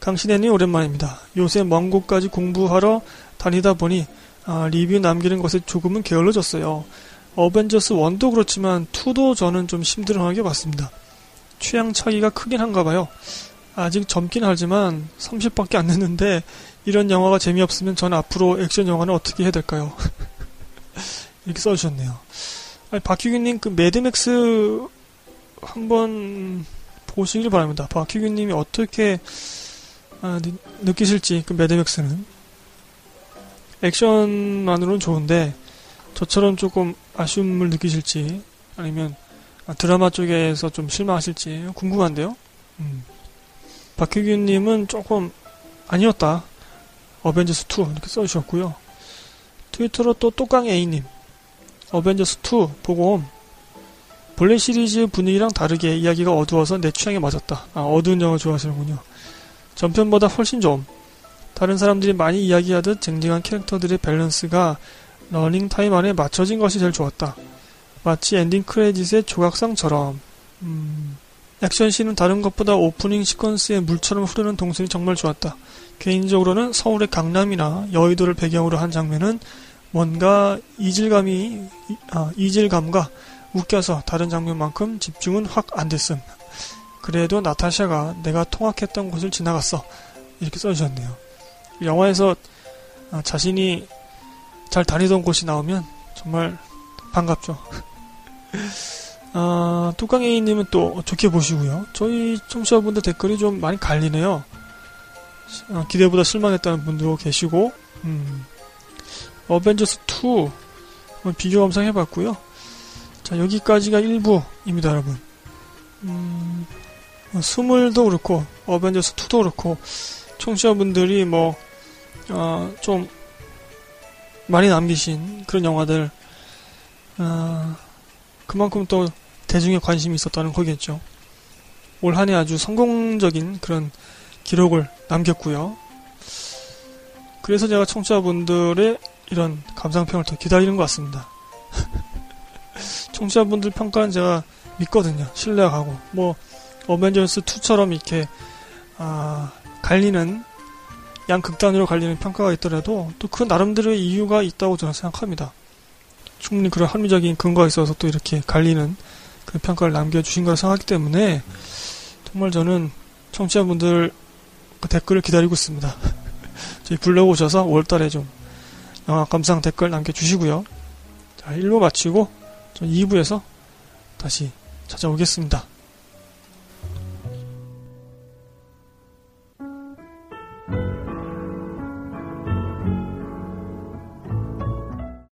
강신혜님 오랜만입니다. 요새 먼 곳까지 공부하러 다니다 보니 아, 리뷰 남기는 것에 조금은 게을러졌어요. 어벤져스 1도 그렇지만 2도 저는 좀 힘들어하게 봤습니다. 취향 차이가 크긴 한가 봐요. 아직 젊긴 하지만 30밖에 안 됐는데 이런 영화가 재미없으면 저는 앞으로 액션 영화는 어떻게 해야 될까요? 이렇게 써주셨네요. 아니, 박희균님 그 매드맥스 한번 보시길 바랍니다. 박희균님이 어떻게 아, 느, 끼실지 그 매드맥스는 액션만으로는 좋은데 저처럼 조금 아쉬움을 느끼실지 아니면 아, 드라마 쪽에서 좀 실망하실지 궁금한데요. 음. 박혜균님은 조금 아니었다. 어벤져스 2 이렇게 써주셨고요. 트위터로 또 똑강 A님 어벤져스 2 보고 본래 시리즈 분위기랑 다르게 이야기가 어두워서 내 취향에 맞았다. 아, 어두운 영화 좋아하시는군요. 전편보다 훨씬 좀 다른 사람들이 많이 이야기하듯 쟁쟁한 캐릭터들의 밸런스가 러닝 타임 안에 맞춰진 것이 제일 좋았다. 마치 엔딩 크레딧의 조각상처럼 음, 액션씬은 다른 것보다 오프닝 시퀀스의 물처럼 흐르는 동선이 정말 좋았다. 개인적으로는 서울의 강남이나 여의도를 배경으로 한 장면은 뭔가 이질감이 아, 이질감과 웃겨서 다른 장면만큼 집중은 확 안 됐음. 그래도 나타샤가 내가 통학했던 곳을 지나갔어. 이렇게 써주셨네요. 영화에서 아, 자신이 잘 다니던 곳이 나오면 정말 반갑죠. 아, 뚜껑이님은 또 좋게 보시고요. 저희 청취자분들 댓글이 좀 많이 갈리네요. 아, 기대보다 실망했다는 분도 계시고, 음, 어벤져스 2 비교 감상해봤고요. 자, 여기까지가 1부입니다, 여러분. 음, 스물도 그렇고, 어벤져스 2도 그렇고, 청취자분들이 뭐, 어, 좀, 많이 남기신 그런 영화들, 어, 그만큼 또 대중의 관심이 있었다는 거겠죠. 올 한해 아주 성공적인 그런 기록을 남겼고요. 그래서 제가 청취자분들의 이런 감상평을 더 기다리는 것 같습니다. 청취자분들 평가는 제가 믿거든요. 신뢰하고 뭐 어벤져스 2처럼 이렇게 아, 갈리는 양극단으로 갈리는 평가가 있더라도 또 그 나름대로의 이유가 있다고 저는 생각합니다. 충분히 그런 합리적인 근거가 있어서 또 이렇게 갈리는 그 평가를 남겨주신 거라 생각하기 때문에 정말 저는 청취자분들 그 댓글을 기다리고 있습니다. 저희 블로그 오셔서 5월달에 좀 영화 감상 댓글 남겨주시고요. 자, 1부 마치고 전 2부에서 다시 찾아오겠습니다.